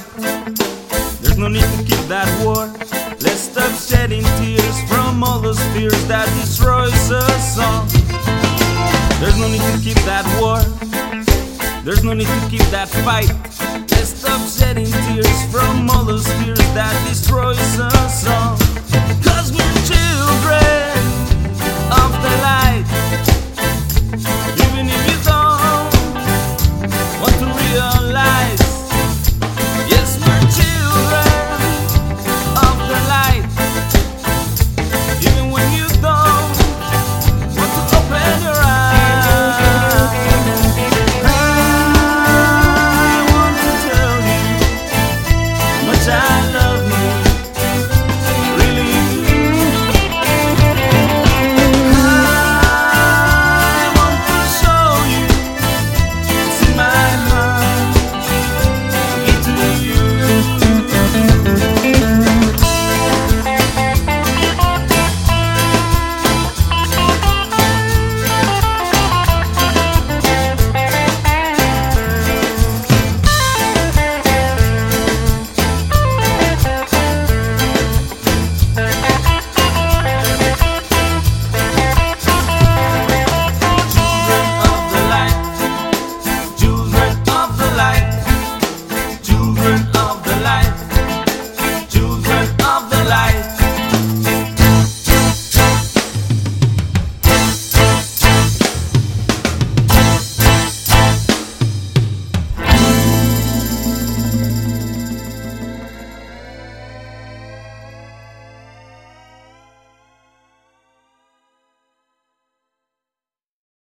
fight. There's no need to keep that war. Let's stop shedding tears from all those fears that destroys us all. There's no need to keep that war. There's no need to keep that fight. Let's stop